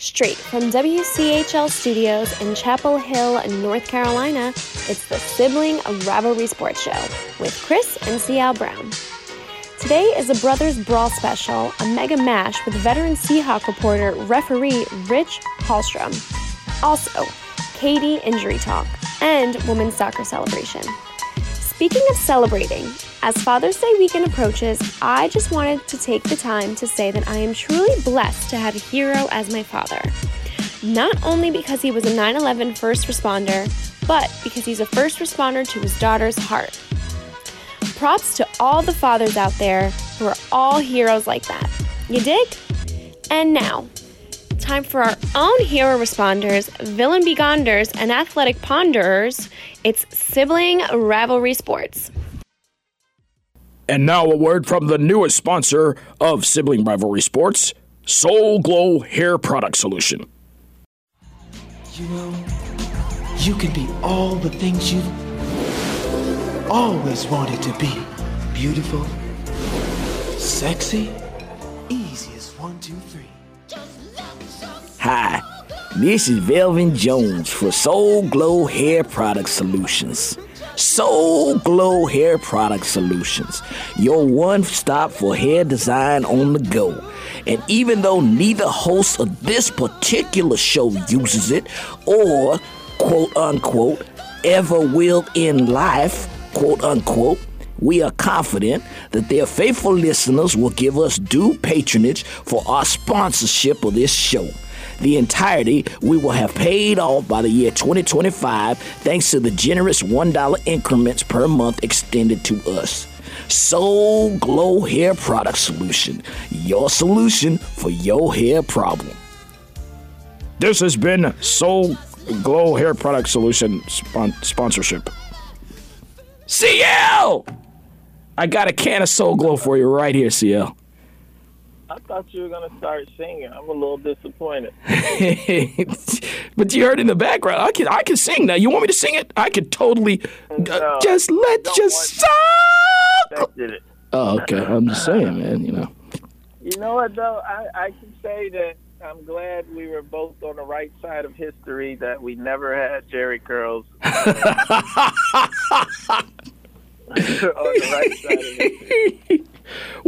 Straight from WCHL Studios in Chapel Hill, North Carolina, it's the Sibling Rivalry Sports Show with Chris and CL Brown. Today is a Brothers Brawl special, a mega mash with veteran Seahawk reporter referee Rich Hallstrom. Also, KD injury talk and women's soccer celebration. Speaking of celebrating, as Father's Day weekend approaches, I just wanted to take the time to say that I am truly blessed to have a hero as my father. Not only because he was a 9 11 first responder, but because he's a first responder to his daughter's heart. Props to all the fathers out there who are all heroes like that. You dig? And now, time for our own hero responders, villain begonders, and athletic ponderers. It's sibling rivalry sports. And now a word from the newest sponsor of Sibling Rivalry Sports, Soul Glow Hair Product Solution. You know, you can be all the things you've always wanted to be. Beautiful, sexy, Hi, this is Velvin Jones for Soul Glow Hair Product Solutions. Soul Glow Hair Product Solutions, your one stop for hair design on the go. And even though neither host of this particular show uses it, or quote unquote, ever will in life, quote unquote, we are confident that their faithful listeners will give us due patronage for our sponsorship of this show. The entirety we will have paid off by the year 2025 thanks to the generous $1 increments per month extended to us. Soul Glow Hair Product Solution, your solution for your hair problem. This has been Soul Glow Hair Product Solution spon- sponsorship. CL! I got a can of Soul Glow for you right here, CL. I thought you were gonna start singing. I'm a little disappointed. but you heard in the background. I can I can sing now. You want me to sing it? I could totally. Uh, just let don't your soul. Did it. Oh, okay. I'm just saying, man. You know. You know what though? I, I can say that I'm glad we were both on the right side of history. That we never had Jheri curls. on the right side of history.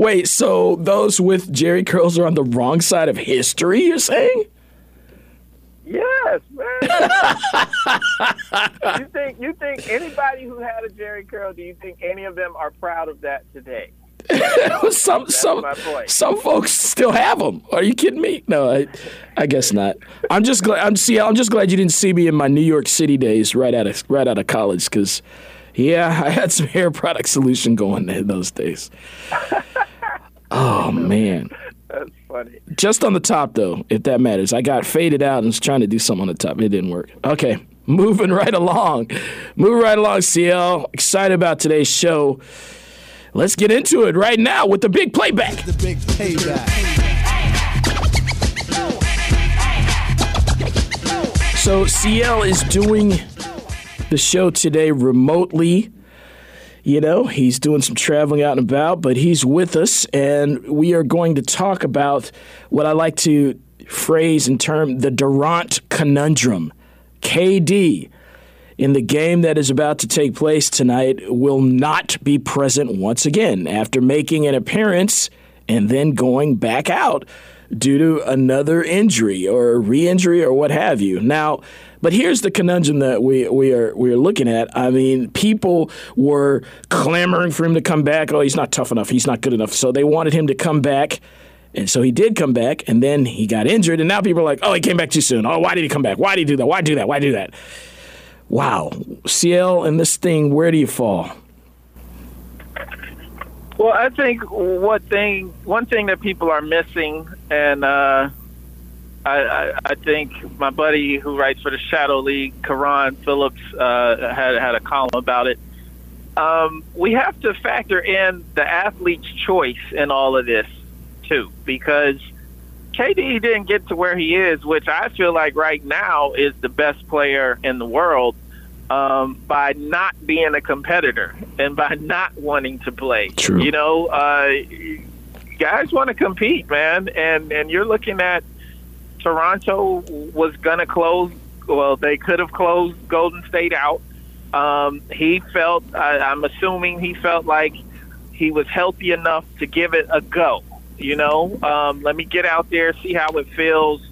Wait, so those with Jheri curls are on the wrong side of history? You're saying? Yes, man. you think you think anybody who had a Jheri curl? Do you think any of them are proud of that today? some some some folks still have them. Are you kidding me? No, I, I guess not. I'm just glad. I'm see. I'm just glad you didn't see me in my New York City days right out of right out of college because, yeah, I had some hair product solution going in those days. Oh man. That's funny. Just on the top, though, if that matters. I got faded out and was trying to do something on the top. It didn't work. Okay, moving right along. Moving right along, CL. Excited about today's show. Let's get into it right now with the big playback. The big payback. So, CL is doing the show today remotely. You know, he's doing some traveling out and about, but he's with us, and we are going to talk about what I like to phrase in term the Durant conundrum. KD in the game that is about to take place tonight will not be present once again after making an appearance and then going back out due to another injury or re-injury or what have you. Now, but here's the conundrum that we, we are we are looking at. I mean, people were clamoring for him to come back. Oh, he's not tough enough. He's not good enough. So they wanted him to come back. And so he did come back, and then he got injured, and now people are like, "Oh, he came back too soon. Oh, why did he come back? Why did he do that? Why do that? Why do that?" Wow, CL and this thing, where do you fall? Well, I think what thing, one thing that people are missing, and uh, I, I, I think my buddy who writes for the Shadow League, Karan Phillips, uh, had had a column about it. Um, we have to factor in the athlete's choice in all of this too, because KD didn't get to where he is, which I feel like right now is the best player in the world um, by not being a competitor and by not wanting to play. True. You know, uh, guys want to compete, man, and and you're looking at Toronto was gonna close. Well, they could have closed Golden State out. Um, he felt. I, I'm assuming he felt like he was healthy enough to give it a go. You know, um, let me get out there, see how it feels,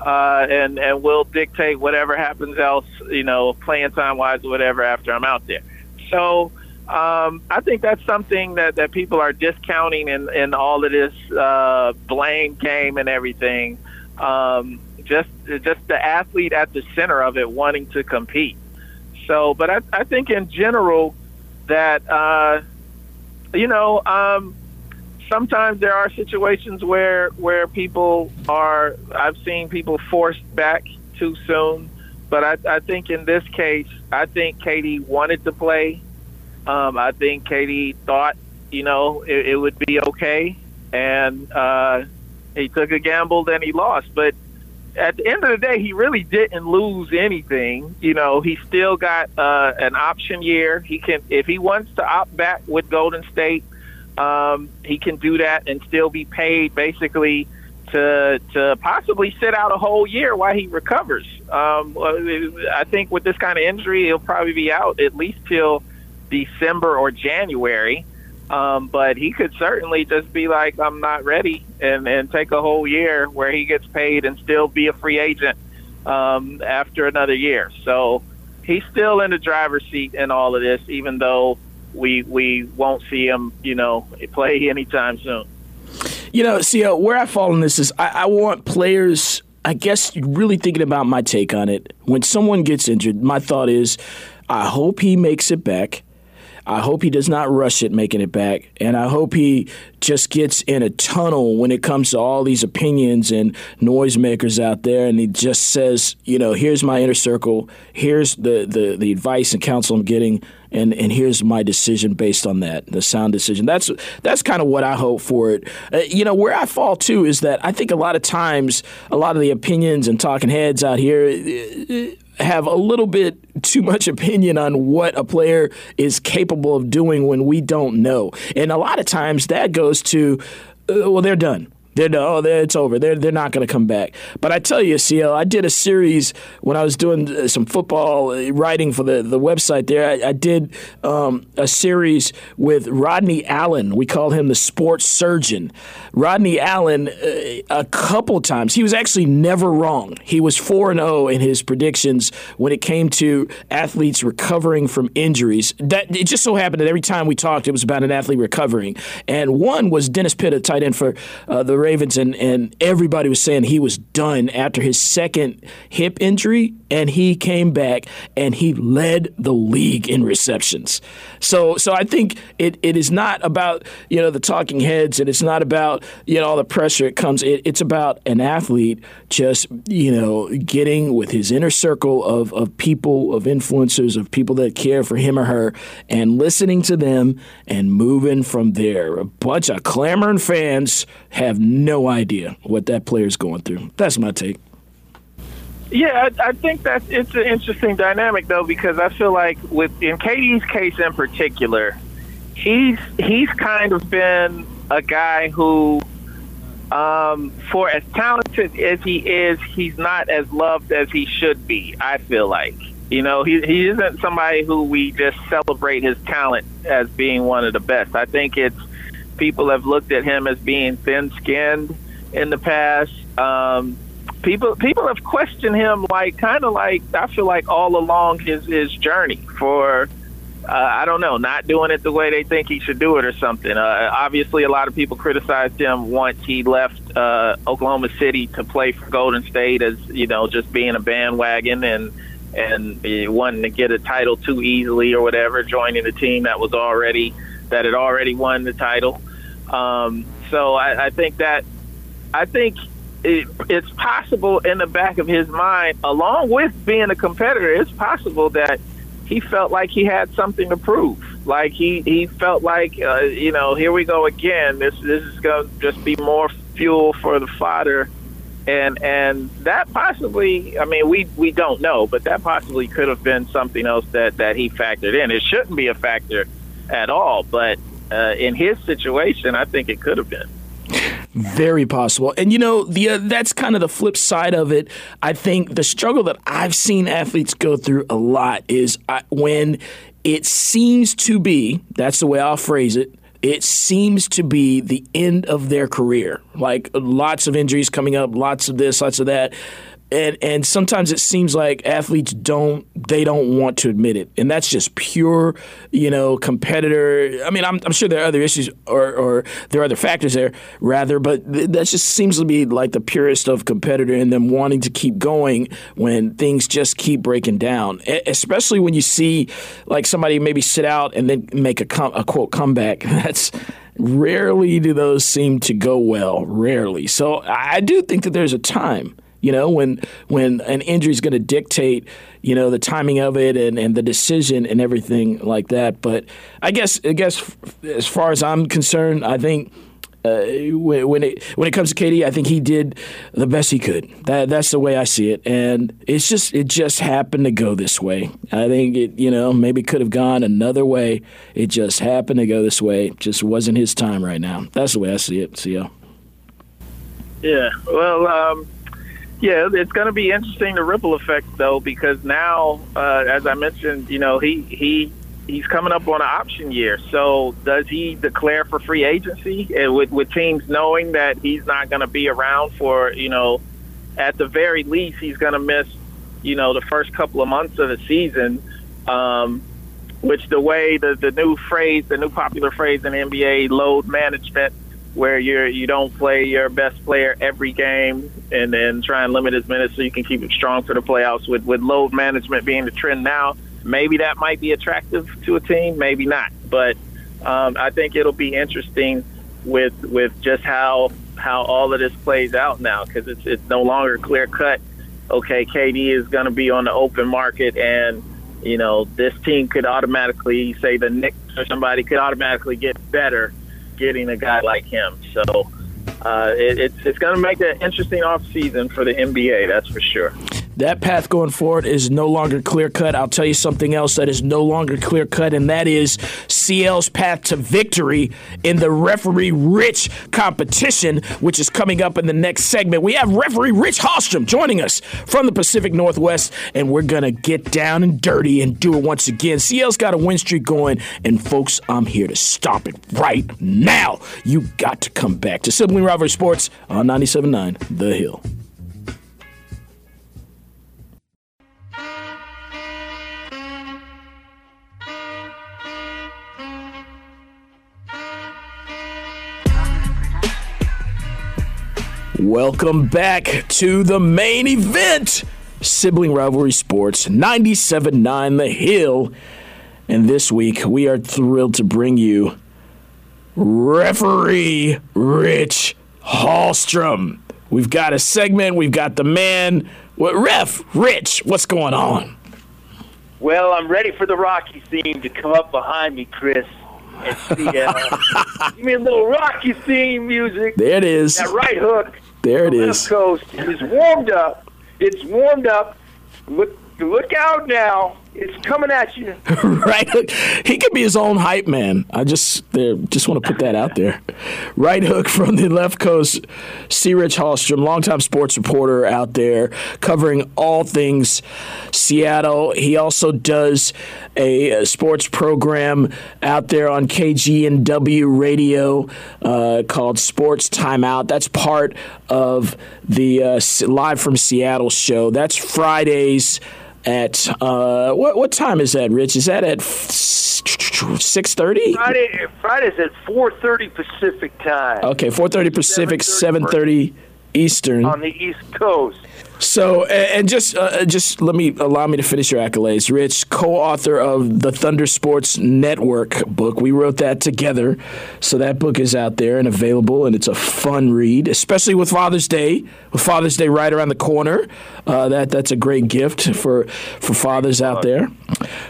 uh, and and we'll dictate whatever happens else. You know, playing time wise, or whatever after I'm out there. So um, I think that's something that, that people are discounting in, in all of this uh, blame game and everything. Um, just just the athlete at the center of it wanting to compete. So, but I, I think in general that uh, you know um, sometimes there are situations where where people are. I've seen people forced back too soon, but I, I think in this case, I think KD wanted to play. Um, I think KD thought, you know, it, it would be okay, and uh, he took a gamble, then he lost. But at the end of the day, he really didn't lose anything. You know, he still got uh, an option year. He can, if he wants to opt back with Golden State, um, he can do that and still be paid basically to to possibly sit out a whole year while he recovers. Um, I think with this kind of injury, he'll probably be out at least till December or January. Um, but he could certainly just be like, I'm not ready, and, and take a whole year where he gets paid and still be a free agent um, after another year. So he's still in the driver's seat in all of this, even though we we won't see him, you know, play anytime soon. You know, see, uh, where I fall in this is I, I want players. I guess really thinking about my take on it. When someone gets injured, my thought is, I hope he makes it back. I hope he does not rush it making it back. And I hope he just gets in a tunnel when it comes to all these opinions and noisemakers out there. And he just says, you know, here's my inner circle. Here's the, the, the advice and counsel I'm getting. And, and here's my decision based on that, the sound decision. That's that's kind of what I hope for it. Uh, you know, where I fall too is that I think a lot of times, a lot of the opinions and talking heads out here uh, have a little bit too much opinion on what a player is capable of doing when we don't know. And a lot of times that goes to, uh, well, they're done. They're oh, they're, it's over. They're they're not going to come back. But I tell you, CL, I did a series when I was doing uh, some football uh, writing for the, the website. There, I, I did um, a series with Rodney Allen. We call him the sports surgeon. Rodney Allen, uh, a couple times, he was actually never wrong. He was four and zero oh in his predictions when it came to athletes recovering from injuries. That it just so happened that every time we talked, it was about an athlete recovering. And one was Dennis Pitta, tight end for uh, the and, and everybody was saying he was done after his second hip injury, and he came back and he led the league in receptions. So, so I think it, it is not about you know the talking heads, and it's not about you know all the pressure it comes. It, it's about an athlete just you know getting with his inner circle of of people, of influencers, of people that care for him or her, and listening to them and moving from there. A bunch of clamoring fans have no idea what that player is going through. That's my take. Yeah, I, I think that's it's an interesting dynamic though because I feel like with in KD's case in particular, he's he's kind of been a guy who, um, for as talented as he is, he's not as loved as he should be. I feel like you know he he isn't somebody who we just celebrate his talent as being one of the best. I think it's people have looked at him as being thin-skinned in the past. Um, people people have questioned him like kind of like I feel like all along his his journey for uh, I don't know not doing it the way they think he should do it or something. Uh, obviously, a lot of people criticized him once he left uh, Oklahoma City to play for Golden State as you know just being a bandwagon and and wanting to get a title too easily or whatever, joining a team that was already that had already won the title. Um, so I, I think that I think it, it's possible in the back of his mind, along with being a competitor, it's possible that he felt like he had something to prove. Like he, he felt like, uh, you know, here we go again. This this is going to just be more fuel for the fodder, and and that possibly, I mean, we we don't know, but that possibly could have been something else that that he factored in. It shouldn't be a factor at all, but uh, in his situation, I think it could have been. Very possible. And you know, the uh, that's kind of the flip side of it. I think the struggle that I've seen athletes go through a lot is uh, when it seems to be, that's the way I'll phrase it, it seems to be the end of their career. Like lots of injuries coming up, lots of this, lots of that and and sometimes it seems like athletes don't they don't want to admit it, and that's just pure, you know, competitor. I mean, I'm, I'm sure there are other issues or, or there are other factors there rather, but that just seems to be like the purest of competitor in them wanting to keep going when things just keep breaking down. Especially when you see like somebody maybe sit out and then make a, com- a quote comeback. That's rarely do those seem to go well. Rarely. So I do think that there's a time you know, when when an injury is going to dictate, you know, the timing of it and, and the decision and everything like that. But I guess I guess as far as I'm concerned, I think uh, when it when it comes to KD, I think he did the best he could. That that's the way I see it, and it's just it just happened to go this way. I think it you know maybe could have gone another way. It just happened to go this way. Just wasn't his time right now. That's the way I see it. See you. Yeah. Well. Um yeah, it's going to be interesting the ripple effect though, because now, uh, as I mentioned, you know, he he he's coming up on an option year. So does he declare for free agency uh, with with teams knowing that he's not going to be around for you know, at the very least he's going to miss, you know, the first couple of months of the season. Um, which the way the the new phrase, the new popular phrase in NBA, load management where you're you don't play your best player every game and then try and limit his minutes so you can keep him strong for the playoffs. With with load management being the trend now maybe that might be attractive to a team maybe not. But um, I think it'll be interesting with with just how how all of this plays out now because it's it's no longer clear cut. Okay KD is going to be on the open market and you know this team could automatically say the Knicks or somebody could automatically get better getting a guy like him. So uh, it, it's it's going to make an interesting off season for the NBA. That's for sure that path going forward is no longer clear cut. I'll tell you something else that is no longer clear cut, and that is CL's path to victory in the referee Rich competition, which is coming up in the next segment. We have referee Rich Hallstrom joining us from the Pacific Northwest, and we're going to get down and dirty and do it once again. CL's got a win streak going, and folks, I'm here to stop it right now. You got to come back to Sibling Rivalry Sports on 97.9 The Hill. Welcome back to the main event. Sibling Rivalry Sports 97.9 The Hill. And this week we are thrilled to bring you referee Rich Hallstrom. We've got a segment, we've got the man. What ref, Rich, what's going on? Well, I'm ready for the Rocky theme to come up behind me, Chris. And see, uh, give me a little Rocky theme music. There it is. That right hook. There it the is. Coast is warmed up. It's warmed up. Look, look out now. It's coming at you. right. Hook. He could be his own hype man. I just there, just want to put that out there. Right hook from the left coast, C. Rich Hallstrom, longtime sports reporter out there, covering all things Seattle. He also does a, sports program out there on KGNW radio uh, called Sports Timeout. That's part of the uh, Live from Seattle show. That's Fridays at uh, what what time is that, Rich? Is that at six thirty? Friday Friday's at four thirty Pacific time. Okay, four thirty Pacific, seven thirty Eastern on the East Coast. So, and just uh, just let me allow me to finish your accolades, Rich, co-author of the Thunder Sports Network book. We wrote that together, so that book is out there and available, and it's a fun read, especially with Father's Day. With Father's Day right around the corner, uh, that that's a great gift for for fathers out there.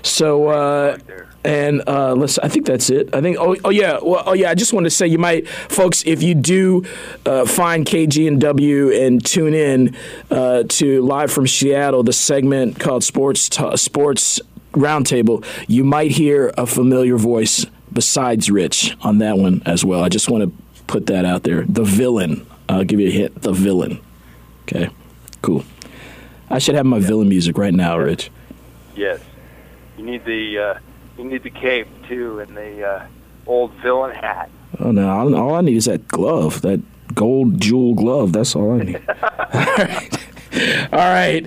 So. Uh, and uh, let's. I think that's it. I think. Oh, oh yeah. Well, oh yeah. I just want to say, you might, folks, if you do uh, find KGNW and tune in uh, to live from Seattle, the segment called Sports T- Sports Roundtable, you might hear a familiar voice besides Rich on that one as well. I just want to put that out there. The villain. I'll give you a hint. The villain. Okay, cool. I should have my villain music right now, Rich. Yes. You need the uh, you need the cape too, and the uh, old villain hat. Oh no! All, all I need is that glove, that gold jewel glove. That's all I need. all right. All right.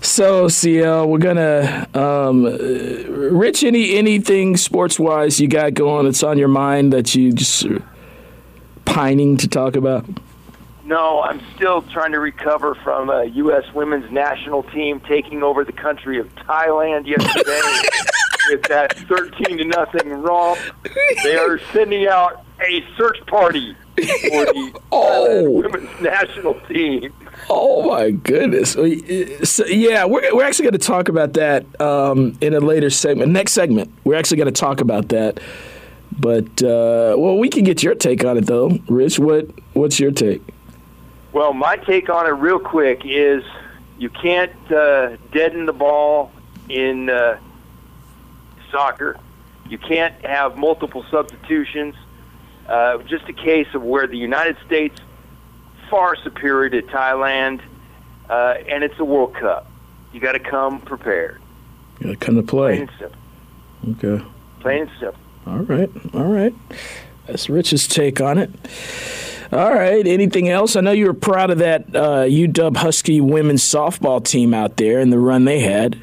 So CL, we're gonna um, Rich. Any anything sports wise you got going that's on your mind that you just uh, pining to talk about? No, I'm still trying to recover from a U.S. women's national team taking over the country of Thailand yesterday with that 13 to nothing romp. They are sending out a search party for the Oh. Thailand women's national team. Oh my goodness! So, yeah, we're, we're actually going to talk about that um, in a later segment. Next segment, we're actually going to talk about that. But uh, well, we can get your take on it though, Rich. What what's your take? Well, my take on it, real quick, is you can't uh, deaden the ball in uh, soccer. You can't have multiple substitutions. Uh, just a case of where the United States far superior to Thailand, uh, and it's a World Cup. You got to come prepared. You come to Plain play. and simple. Okay. Plain and simple. All right. All right. That's Rich's take on it. All right. Anything else? I know you were proud of that uh, UW Husky women's softball team out there and the run they had.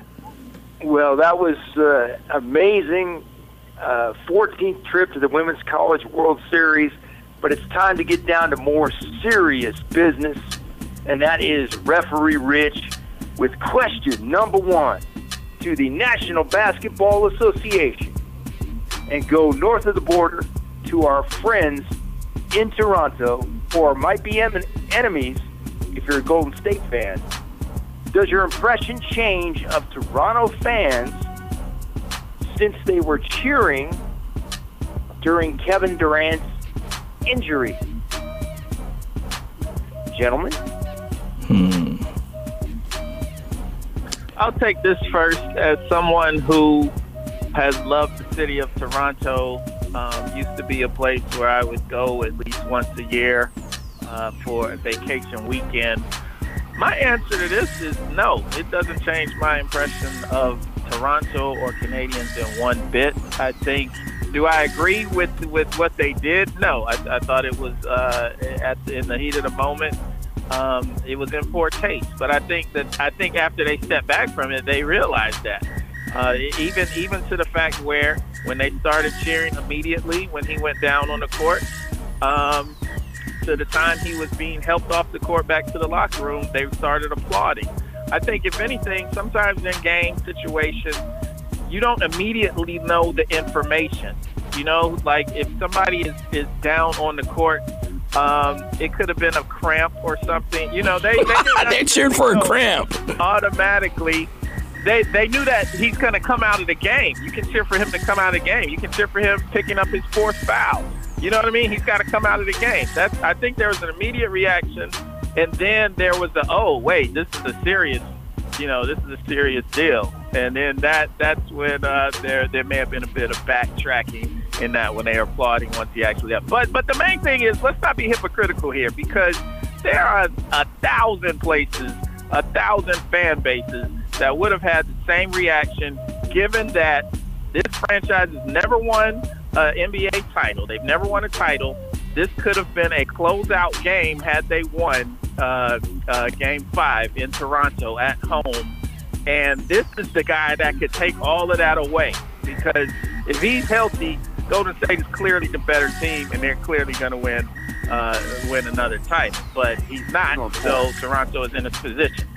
Well, that was uh, amazing. Uh, 14th trip to the Women's College World Series, but it's time to get down to more serious business, and that is referee Rich with question number one to the National Basketball Association and go north of the border to our friends in Toronto, or might be em- enemies if you're a Golden State fan. Does your impression change of Toronto fans since they were cheering during Kevin Durant's injury? Gentlemen? Hmm. I'll take this first as someone who has loved the city of Toronto. Um, used to be a place where I would go at least once a year uh, for a vacation weekend. My answer to this is no. It doesn't change my impression of Toronto or Canadians in one bit. I think. Do I agree with with what they did? No. I, I thought it was uh, at in the heat of the moment um, it was in poor taste. But I think that I think after they stepped back from it, they realized that. Uh, even even to the fact where when they started cheering immediately when he went down on the court, um, to the time he was being helped off the court back to the locker room, they started applauding. I think if anything, sometimes in game situations, you don't immediately know the information. You know, like if somebody is, is down on the court, um, it could have been a cramp or something. You know, they they, they cheered for a cramp. automatically. They, they knew that he's going to come out of the game. You can cheer for him to come out of the game. You can cheer for him picking up his fourth foul. You know what I mean? He's got to come out of the game. That's I think there was an immediate reaction, and then there was the oh wait, this is a serious, you know, this is a serious deal. And then that that's when uh, there there may have been a bit of backtracking in that when they are applauding once he actually left. But but the main thing is let's not be hypocritical here because there are a thousand places, a thousand fan bases that would have had the same reaction given that this franchise has never won an NBA title. They've never won a title. This could have been a closeout game had they won uh, uh, Game Five in Toronto at home. And this is the guy that could take all of that away because if he's healthy, Golden State is clearly the better team, and they're clearly going to win uh, win another title. But he's not, so Toronto is in a position.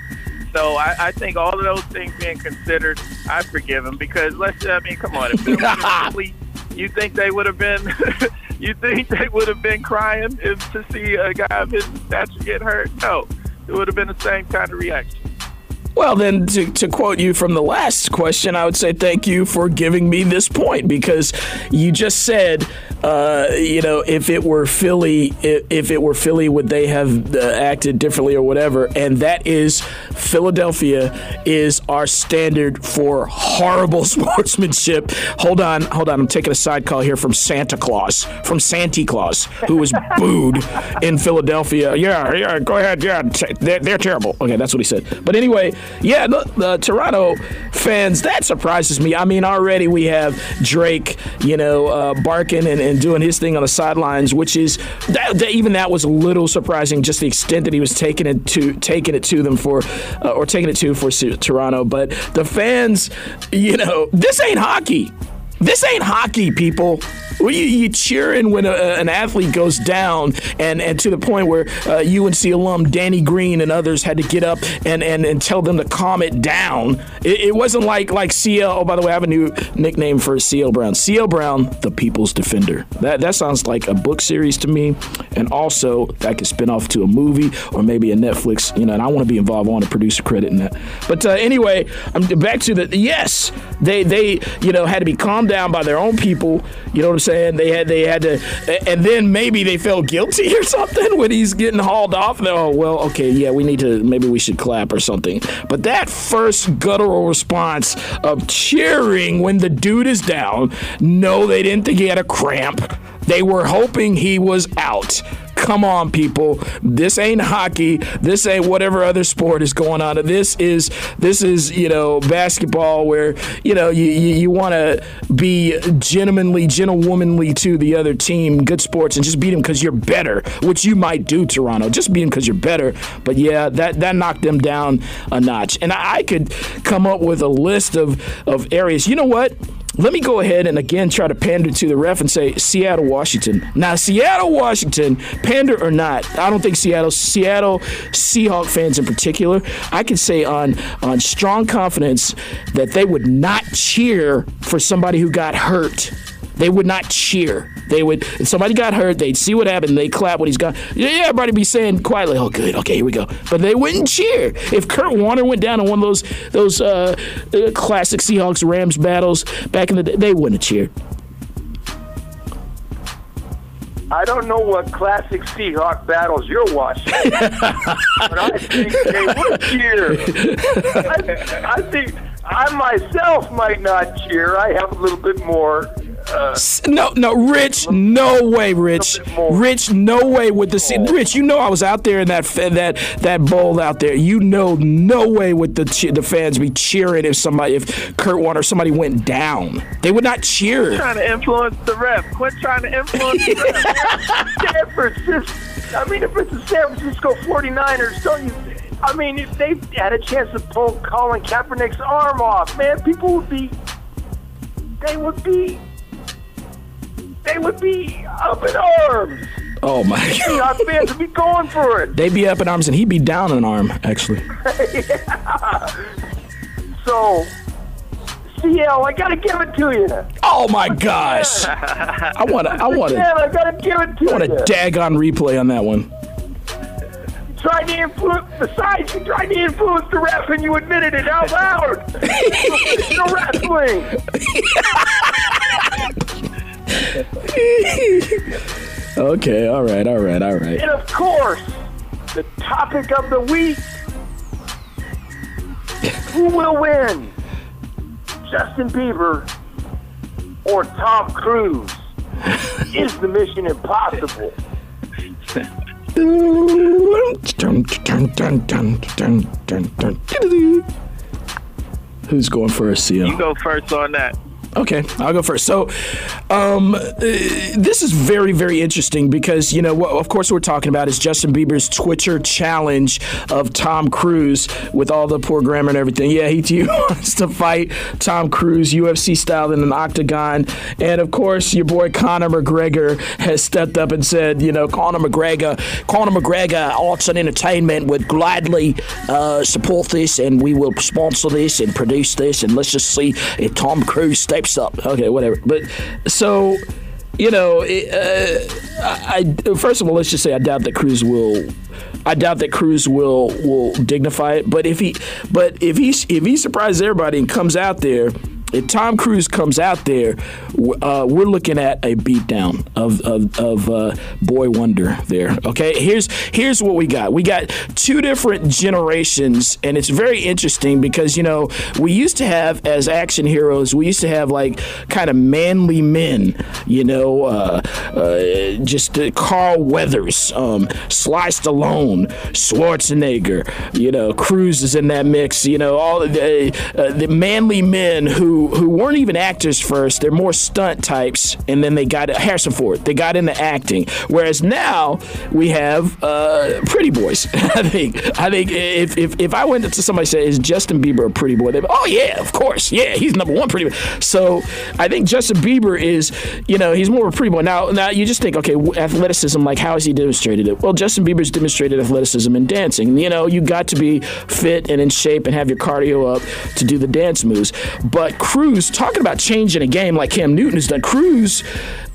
So I, I think all of those things being considered, I forgive him because let's. I mean, come on, if it was complete, you think they would have been? you think they would have been crying if, to see a guy of his stature get hurt? No, it would have been the same kind of reaction. Well, then, to, to quote you from the last question, I would say thank you for giving me this point because you just said, uh, you know, if it were Philly, if, it were Philly, would they have uh, acted differently or whatever? And that is Philadelphia is our standard for horrible sportsmanship. Hold on, hold on. I'm taking a side call here from Santa Claus, from Santa Claus, who was booed in Philadelphia. Yeah, yeah, go ahead. Yeah, they're, they're terrible. Okay, that's what he said. But anyway, yeah, the, the Toronto fans, that surprises me. I mean, already we have Drake, you know, uh, barking and, and doing his thing on the sidelines, which is that, that, even that was a little surprising, just the extent that he was taking it to taking it to them for, uh, or taking it to for Toronto. But the fans, you know, this ain't hockey. This ain't hockey, people. Well, you, you cheering when a, an athlete goes down, and, and to the point where uh, UNC alum Danny Green and others had to get up and, and, and tell them to calm it down. It, it wasn't like like CL. Oh, by the way, I have a new nickname for CL Brown. CL Brown, the People's Defender. That that sounds like a book series to me, and also that could spin off to a movie or maybe a Netflix. You know, and I want to be involved. I want to produce a credit in that. But uh, anyway, I'm back to the yes. They they you know had to be calmed down by their own people. You know what I'm saying? They had they had to, and then maybe they felt guilty or something when he's getting hauled off. And oh well, okay, yeah, we need to maybe we should clap or something. But that first guttural response of cheering when the dude is down, no, they didn't think he had a cramp. They were hoping he was out. Come on, people. This ain't hockey. This ain't whatever other sport is going on. This is this is you know basketball where you know you you, you want to be gentlemanly, gentlewomanly to the other team. Good sports and just beat them because you're better, which you might do, Toronto. Just beat them because you're better. But yeah, that that knocked them down a notch. And I, I could come up with a list of of areas. You know what? Let me go ahead and again try to pander to the ref and say Seattle, Washington. Now, Seattle, Washington, pander or not, I don't think Seattle, Seattle Seahawk fans in particular, I can say on on strong confidence that they would not cheer for somebody who got hurt they would not cheer. They would, if somebody got hurt, they'd see what happened, they'd clap when he's gone. Yeah, everybody be saying quietly, oh, good, okay, here we go. But they wouldn't cheer. If Kurt Warner went down in one of those, those uh, uh, classic Seahawks Rams battles back in the day, they wouldn't have cheered. I don't know what classic Seahawk battles you're watching, but I think they would cheer. I, I think I myself might not cheer. I have a little bit more no, no, Rich, no way, Rich, Rich, no way with the Rich. You know I was out there in that that that bowl out there. You know, no way would the the fans be cheering if somebody if Kurt Warner somebody went down. They would not cheer. Quit trying to influence the ref. Quit trying to influence the ref. San Francisco. I mean, if it's the San Francisco 49ers, don't you? I mean, if they had a chance to pull Colin Kaepernick's arm off, man, people would be. They would be they would be up in arms. Oh my God! Our fans would be going for it. They'd be up in arms, and he'd be down an arm, actually. yeah. So, CL, I gotta give it to you. Oh my gosh! I want to. I want to. I gotta give it to you. I want a daggone replay on that one. Tried to influence. Besides, you tried to influence the ref, and you admitted it out loud. no wrestling. okay, all right, all right, all right. And of course, the topic of the week who will win? Justin Bieber or Tom Cruise? Is the mission impossible? Who's going first, CL? You go first on that. Okay, I'll go first. So, um, uh, this is very, very interesting because, you know, what, of course, we're talking about is Justin Bieber's Twitcher challenge of Tom Cruise with all the poor grammar and everything. Yeah, he, he wants to fight Tom Cruise UFC style in an octagon. And, of course, your boy Conor McGregor has stepped up and said, you know, Conor McGregor, Conor McGregor Arts and Entertainment would gladly uh, support this and we will sponsor this and produce this. And let's just see if Tom Cruise stays stuff. Okay, whatever. But so you know, uh, I, I, first of all, let's just say I doubt that Cruise will. I doubt that Cruise will will dignify it. But if he, but if he if he surprises everybody and comes out there if Tom Cruise comes out there, uh, we're looking at a beatdown of of, of uh, Boy Wonder there. Okay, here's here's what we got. We got two different generations, and it's very interesting because you know we used to have as action heroes, we used to have like kind of manly men. You know, uh, uh just uh, Carl Weathers, um, Sly Stallone, Schwarzenegger. You know, Cruise is in that mix. You know, all the uh, the manly men who who weren't even actors first. They're more stunt types, and then they got Harrison Ford. They got into acting. Whereas now we have uh, pretty boys. I think. I think if, if if I went to somebody say is Justin Bieber a pretty boy, they'd be, oh yeah, of course, yeah, he's number one pretty boy. So I think Justin Bieber is, you know, he's more of a pretty boy. Now now you just think, okay, athleticism, like how has he demonstrated it? Well, Justin Bieber's demonstrated athleticism in dancing. You know, you got to be fit and in shape and have your cardio up to do the dance moves. But Cruise, talking about changing a game like Cam Newton has done, Cruise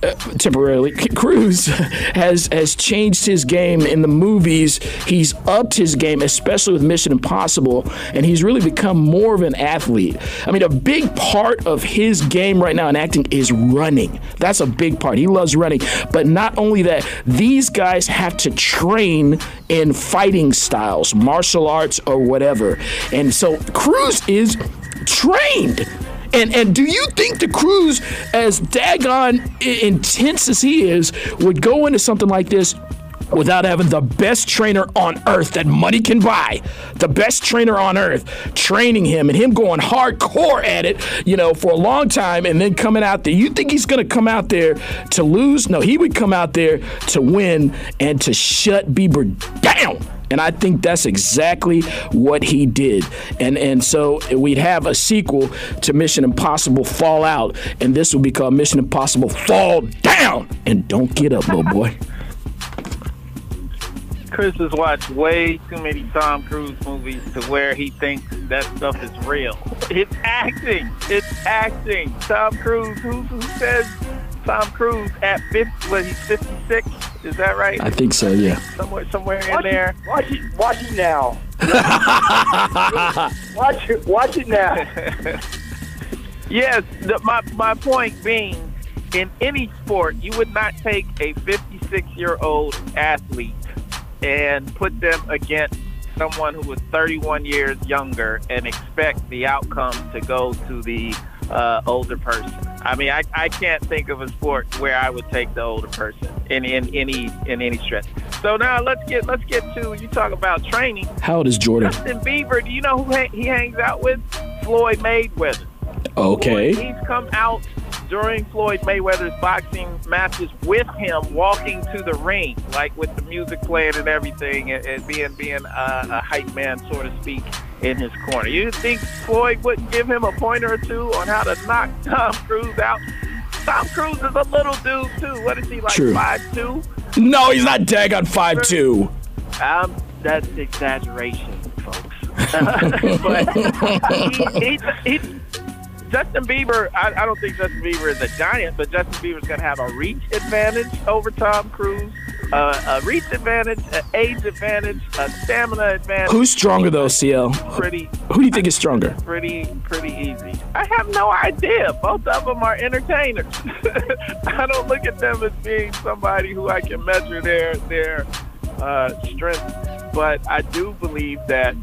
uh, temporarily, Cruise has has changed his game in the movies. He's upped his game, especially with Mission Impossible, and he's really become more of an athlete. I mean, a big part of his game right now in acting is running. That's a big part. He loves running. But not only that, these guys have to train in fighting styles, martial arts, or whatever. And so Cruise is trained and and do you think the Cruise, as daggone intense as he is, would go into something like this without having the best trainer on earth that money can buy, the best trainer on earth, training him and him going hardcore at it, you know, for a long time and then coming out there. You think he's going to come out there to lose? No, he would come out there to win and to shut Bieber down. And I think that's exactly what he did. And and so we'd have a sequel to Mission Impossible Fallout, and this would be called Mission Impossible Fall Down. And don't get up, little boy. Chris has watched way too many Tom Cruise movies to where he thinks that stuff is real. It's acting. It's acting. Tom Cruise, who, who says Tom Cruise at 50, what, he's 56? Is that right? I think so, yeah. Somewhere somewhere watch in there. It, watch it, watch it now. watch it, watch it now. yes, the, my, my point being, in any sport, you would not take a 56 year old athlete and put them against someone who was 31 years younger and expect the outcome to go to the uh, older person. I mean, I, I can't think of a sport where I would take the older person in, in any in any stretch. So now let's get let's get to you talk about training. How old is Jordan? Justin Bieber. Do you know who he hangs out with? Floyd Mayweather. Okay. Floyd, he's come out during Floyd Mayweather's boxing matches with him walking to the ring, like with the music playing and everything, and, and being being a, a hype man, so to speak, in his corner. You think Floyd wouldn't give him a pointer or two on how to knock Tom Cruise out? Tom Cruise is a little dude too. What is he like? Five two? No, he's not dag on five two. Um, that's exaggeration, folks. but he, he, he, Justin Bieber, I, I, don't think Justin Bieber is a giant, but Justin Bieber's going to have a reach advantage over Tom Cruise, uh, a reach advantage, an age advantage, a stamina advantage. Who's stronger though, CL? Pretty. Who do you think is stronger? Pretty, pretty easy. I have no idea. Both of them are entertainers. I don't look at them as being somebody who I can measure their their uh, strength, but I do believe that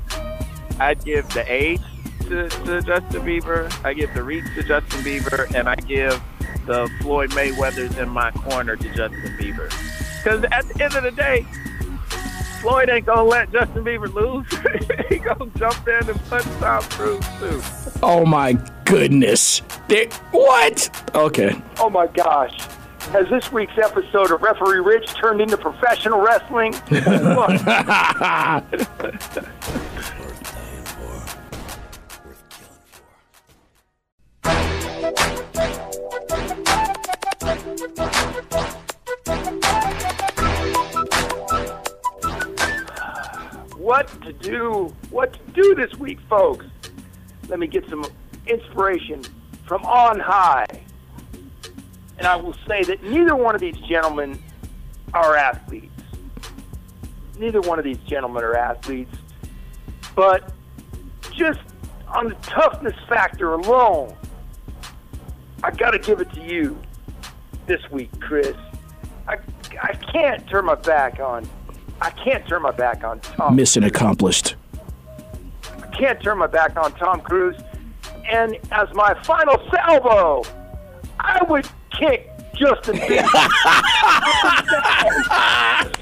I'd give the age to, to Justin Bieber. I give the reach to Justin Bieber, and I give the Floyd Mayweather's in my corner to Justin Bieber. Because at the end of the day, Floyd ain't gonna let Justin Bieber lose. he gonna jump in and punch Tom Cruise too. Oh my goodness! They, what? Okay. Oh my gosh! Has this week's episode of Referee Rich turned into professional wrestling? what to do, what to do this week, folks. Let me get some inspiration from on high. And I will say that neither one of these gentlemen are athletes. Neither one of these gentlemen are athletes. But just on the toughness factor alone, I got to give it to you this week, Chris. I, I can't turn my back on. I can't turn my back on Tom. Mission accomplished. I can't turn my back on Tom Cruise. And as my final salvo, I would kick Justin Bieber.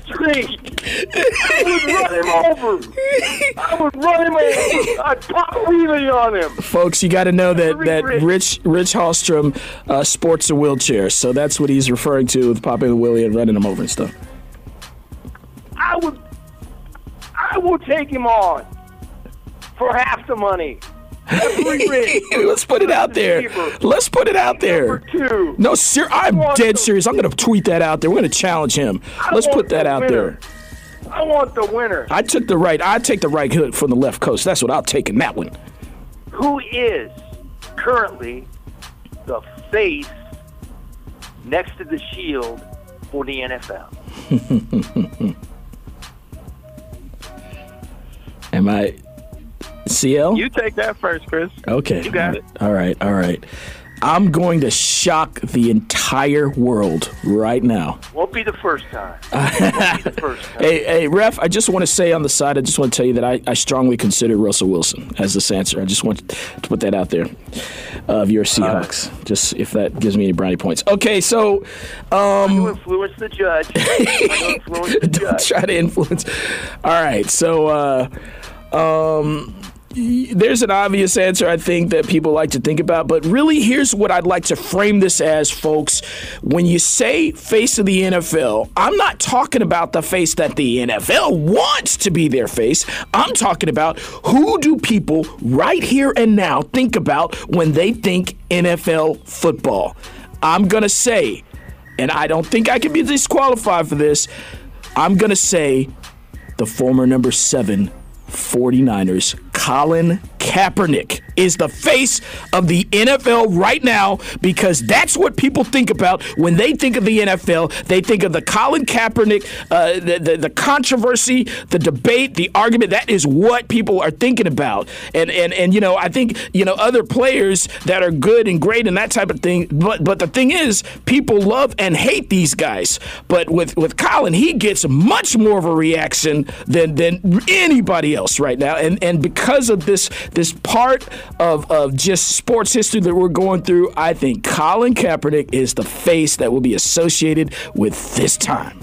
Street. I would run him over. I would run him over. I'd pop wheelie on him. Folks, you got to know that, that Rich. Rich Rich Hallstrom uh, sports a wheelchair, so that's what he's referring to with popping the wheelie and running him over and stuff. I would, I will take him on for half the money. Let's put it out there. Let's put it out there. No, ser- I'm dead serious. I'm going to tweet that out there. We're going to challenge him. Let's put that out there. I want the winner. I took the right. I take the right hook from the left coast. That's what I'll take in that one. Who is currently the face next to the shield for the NFL? Am I CL? You take that first, Chris. Okay. You got it. All right. All right. I'm going to shock the entire world right now. Won't be the first time. Won't be the first time. Hey, hey, ref! I just want to say on the side, I just want to tell you that I, I strongly consider Russell Wilson as this answer. I just want to put that out there of your Seahawks. just if that gives me any brownie points. Okay, so um, You influence the judge. Influence the don't judge. try to influence. All right, so uh, um, there's an obvious answer I think that people like to think about, but really, here's what I'd like to frame this as, folks. When you say face of the NFL, I'm not talking about the face that the NFL wants to be their face. I'm talking about who do people right here and now think about when they think NFL football. I'm gonna say and I don't think I can be disqualified for this. I'm going to say the former number seven 49ers, Colin Kaepernick, is the face of the NFL right now because that's what people think about when they think of the NFL. They think of the Colin Kaepernick, uh, the, the, the controversy, the debate, the argument. That is what people are thinking about. And, and, and, you know, I think, you know, other players that are good and great and that type of thing. But, but the thing is, people love and hate these guys. But with, with Colin, he gets much more of a reaction than, than anybody else right now. And, and because of this, this part of, of just sports history that we're going through, I think Colin Kaepernick is the face that will be associated with this time.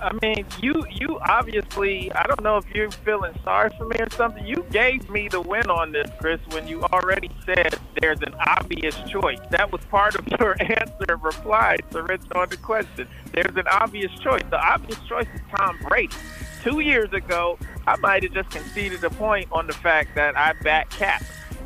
I mean, you you obviously I don't know if you're feeling sorry for me or something. You gave me the win on this, Chris, when you already said there's an obvious choice. That was part of your answer reply to Rich on the question. There's an obvious choice. The obvious choice is Tom Brady. Two years ago, I might have just conceded a point on the fact that I back Cap,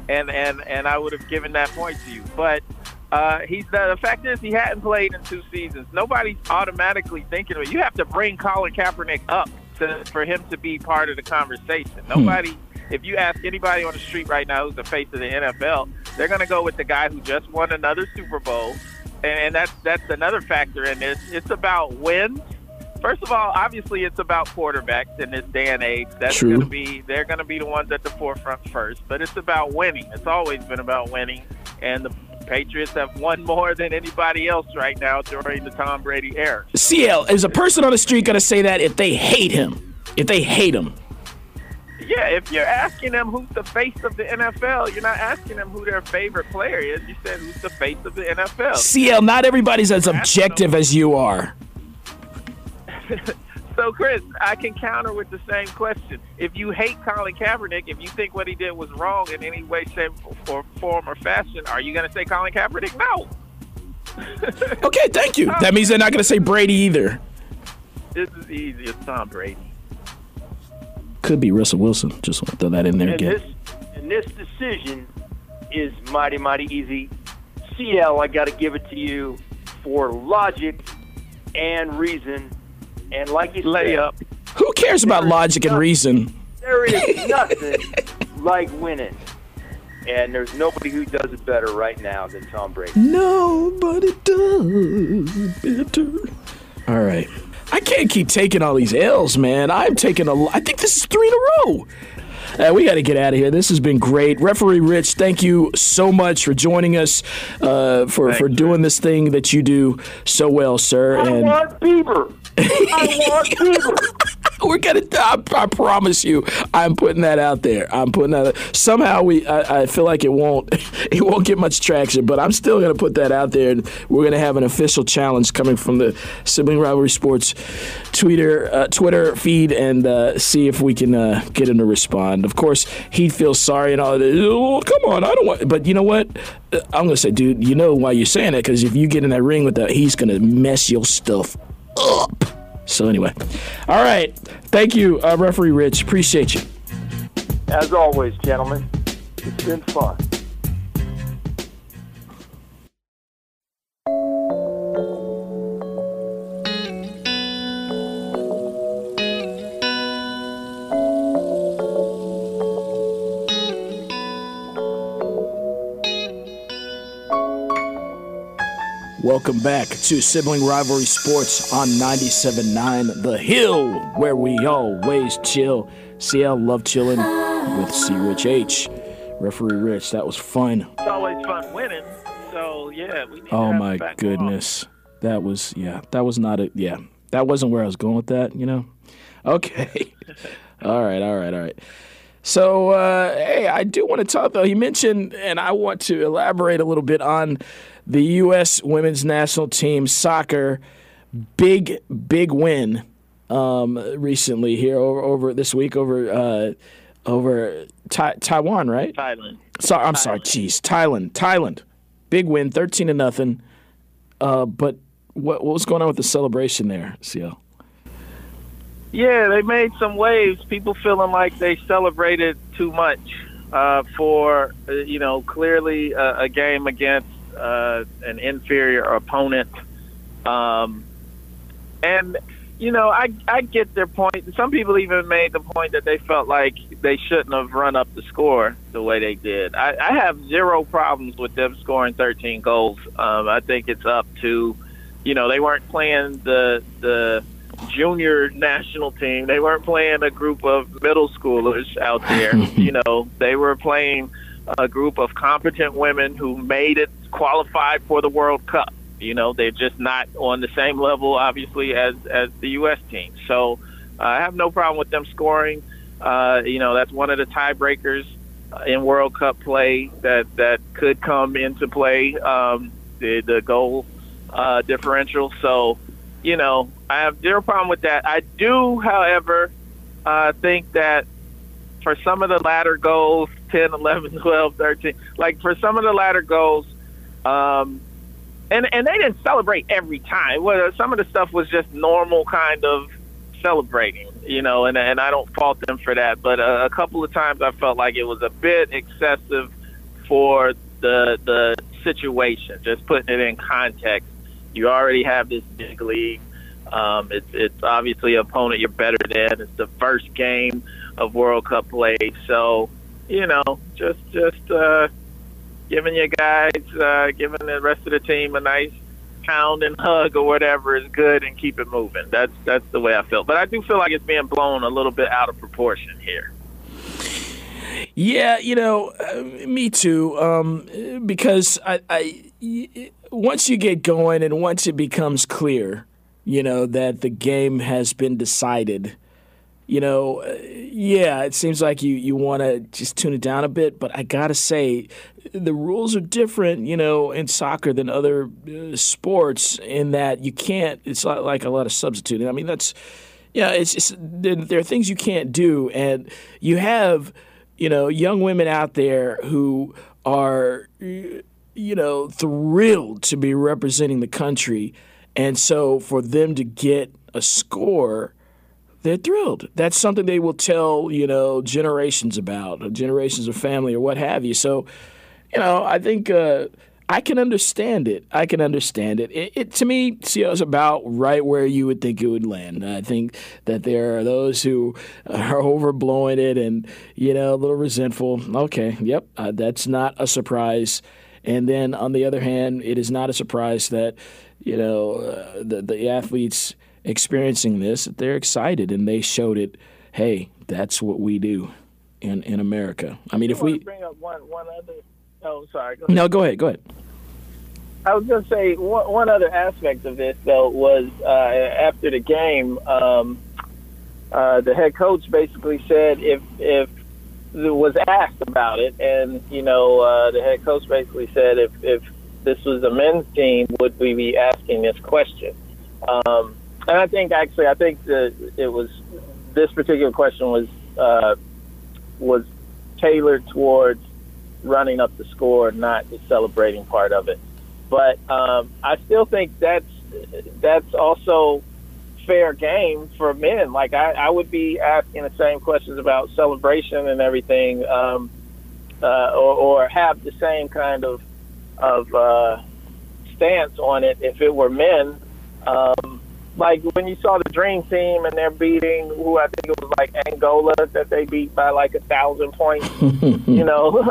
and and and I would have given that point to you, but. Uh, he's the, the fact is he hadn't played in two seasons. Nobody's automatically thinking of it. You have to bring Colin Kaepernick up to, for him to be part of the conversation. Nobody, if you ask anybody on the street right now who's the face of the NFL, they're going to go with the guy who just won another Super Bowl, and, and that's that's another factor in this. It's about wins. First of all, obviously, it's about quarterbacks in this day and age. That's True. going to be they're going to be the ones at the forefront first. But it's about winning. It's always been about winning, and the Patriots have won more than anybody else right now during the Tom Brady era. CL, is a person on the street going to say that if they hate him? If they hate him? Yeah, if you're asking them who's the face of the NFL, you're not asking them who their favorite player is. You said who's the face of the NFL. CL, not everybody's as objective as you are. So, Chris, I can counter with the same question. If you hate Colin Kaepernick, if you think what he did was wrong in any way, shape, or form or fashion, are you going to say Colin Kaepernick? No. Okay, thank you. That means they're not going to say Brady either. This is easy. It's Tom Brady. Could be Russell Wilson. Just want to throw that in there And again. this, and this decision is mighty, mighty easy. CL, I got to give it to you for logic and reason. And like you Lay up. Who cares about logic and reason? there is nothing like winning. And there's nobody who does it better right now than Tom Brady. Nobody does better. All right. I can't keep taking all these L's, man. I'm taking a. I think this is three in a row. Uh, we got to get out of here. This has been great. Referee Rich, thank you so much for joining us, uh, for, for doing this thing that you do so well, sir. I and want Bieber. We're gonna. I, I, promise you, I'm putting that out there. I'm putting that. Somehow we. I, I, feel like it won't. It won't get much traction, but I'm still gonna put that out there, and we're gonna have an official challenge coming from the Sibling Rivalry Sports Twitter uh, Twitter feed, and uh, see if we can uh, get him to respond. Of course, he feels sorry and all. That. Oh, come on, I don't want. But you know what? I'm gonna say, dude. You know why you're saying that? Because if you get in that ring with that, he's gonna mess your stuff up. So anyway, all right. Thank you, uh, referee Rich. Appreciate you. As always, gentlemen, it's been fun. Welcome back to Sibling Rivalry Sports on 97.9 The Hill, where we always chill. CL love chilling with C Rich H. Referee Rich, that was fun. It's always fun winning. So yeah, we need Oh my goodness. That was yeah, that was not a yeah. That wasn't where I was going with that, you know? Okay. all right, all right, all right. So, uh, hey, I do want to talk though. He mentioned, and I want to elaborate a little bit on the U.S. women's national team soccer big big win um, recently here over, over this week over uh, over Ta- Taiwan, right? Thailand. Sorry, I'm Thailand. sorry. Jeez, Thailand. Thailand. Big win, thirteen to nothing. Uh, but what what was going on with the celebration there, CL? Yeah, they made some waves. People feeling like they celebrated too much uh, for uh, you know clearly a, a game against uh, an inferior opponent. Um, and you know, I I get their point. Some people even made the point that they felt like they shouldn't have run up the score the way they did. I, I have zero problems with them scoring 13 goals. Um, I think it's up to, you know, they weren't playing the the junior national team. They weren't playing a group of middle schoolers out there. you know, they were playing a group of competent women who made it qualified for the World Cup. You know, they're just not on the same level, obviously, as as the U.S. team. So uh, I have no problem with them scoring. Uh, you know, that's one of the tiebreakers in World Cup play that that could come into play. Um, the the goal uh, differential. So, you know, I have zero problem with that. I do, however, uh, think that for some of the latter goals, 10, 11, 12, 13, like for some of the latter goals, um, and and they didn't celebrate every time. Well, some of the stuff was just normal kind of celebrating, you know, and and I don't fault them for that. But a, a couple of times I felt like it was a bit excessive for the the situation. Just putting it in context, you already have this big league. Um, it's it's obviously an opponent you're better than. It's the first game of World Cup play, so you know, just just. Uh, giving your guys, uh, giving the rest of the team a nice pound and hug or whatever is good and keep it moving. That's that's the way I feel. But I do feel like it's being blown a little bit out of proportion here. Yeah, you know, uh, me too. Um, because I, I, once you get going and once it becomes clear, you know, that the game has been decided you know, uh, yeah, it seems like you, you want to just tune it down a bit, but I got to say, the rules are different, you know, in soccer than other uh, sports in that you can't, it's not like a lot of substituting. I mean, that's, yeah, it's just, there, there are things you can't do. And you have, you know, young women out there who are, you know, thrilled to be representing the country. And so for them to get a score, they're thrilled. That's something they will tell, you know, generations about, generations of family or what have you. So, you know, I think uh, I can understand it. I can understand it. It, it to me, see, is about right where you would think it would land. I think that there are those who are overblowing it and, you know, a little resentful. Okay, yep, uh, that's not a surprise. And then on the other hand, it is not a surprise that, you know, uh, the, the athletes – experiencing this, they're excited and they showed it. Hey, that's what we do in in America. I mean, I if we bring up one one other. Oh, sorry. Go no, go ahead, go ahead. I was going to say one, one other aspect of this though was uh, after the game, um, uh, the head coach basically said if if was asked about it, and you know uh, the head coach basically said if if this was a men's team, would we be asking this question? Um, and I think actually, I think that it was this particular question was uh, was tailored towards running up the score, not the celebrating part of it. But um, I still think that's that's also fair game for men. Like I, I would be asking the same questions about celebration and everything, um, uh, or, or have the same kind of of uh, stance on it if it were men. Um, like when you saw the Dream Team and they're beating who I think it was like Angola that they beat by like a thousand points. you know,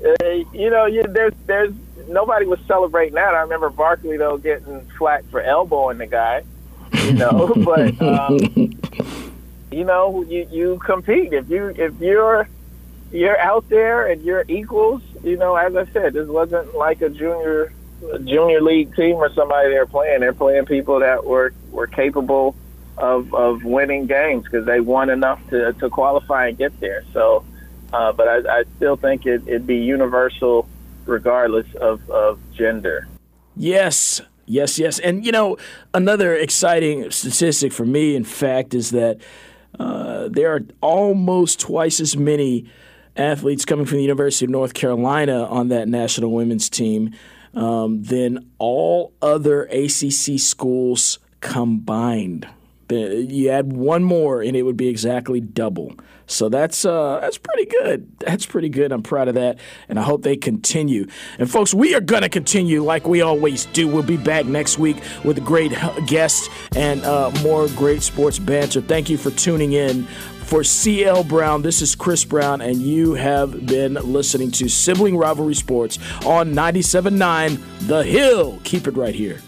you know, you, there's there's nobody was celebrating that. I remember Barkley though getting flack for elbowing the guy. You know, but um, you know, you you compete if you if you're you're out there and you're equals. You know, as I said, this wasn't like a junior junior league team or somebody they're playing. They're playing people that were were capable of of winning games because they won enough to to qualify and get there. So, uh, but I, I still think it, it'd be universal regardless of of gender. Yes. Yes, yes. And, you know, another exciting statistic for me, in fact, is that uh, there are almost twice as many athletes coming from the University of North Carolina on that national women's team um, than all other ACC schools combined. You add one more, and it would be exactly double. So that's uh, that's pretty good. That's pretty good. I'm proud of that, and I hope they continue. And folks, we are gonna continue like we always do. We'll be back next week with a great guest and uh, more great sports banter. Thank you for tuning in. For CL Brown, this is Chris Brown, and you have been listening to Sibling Rivalry Sports on 97.9 The Hill. Keep it right here.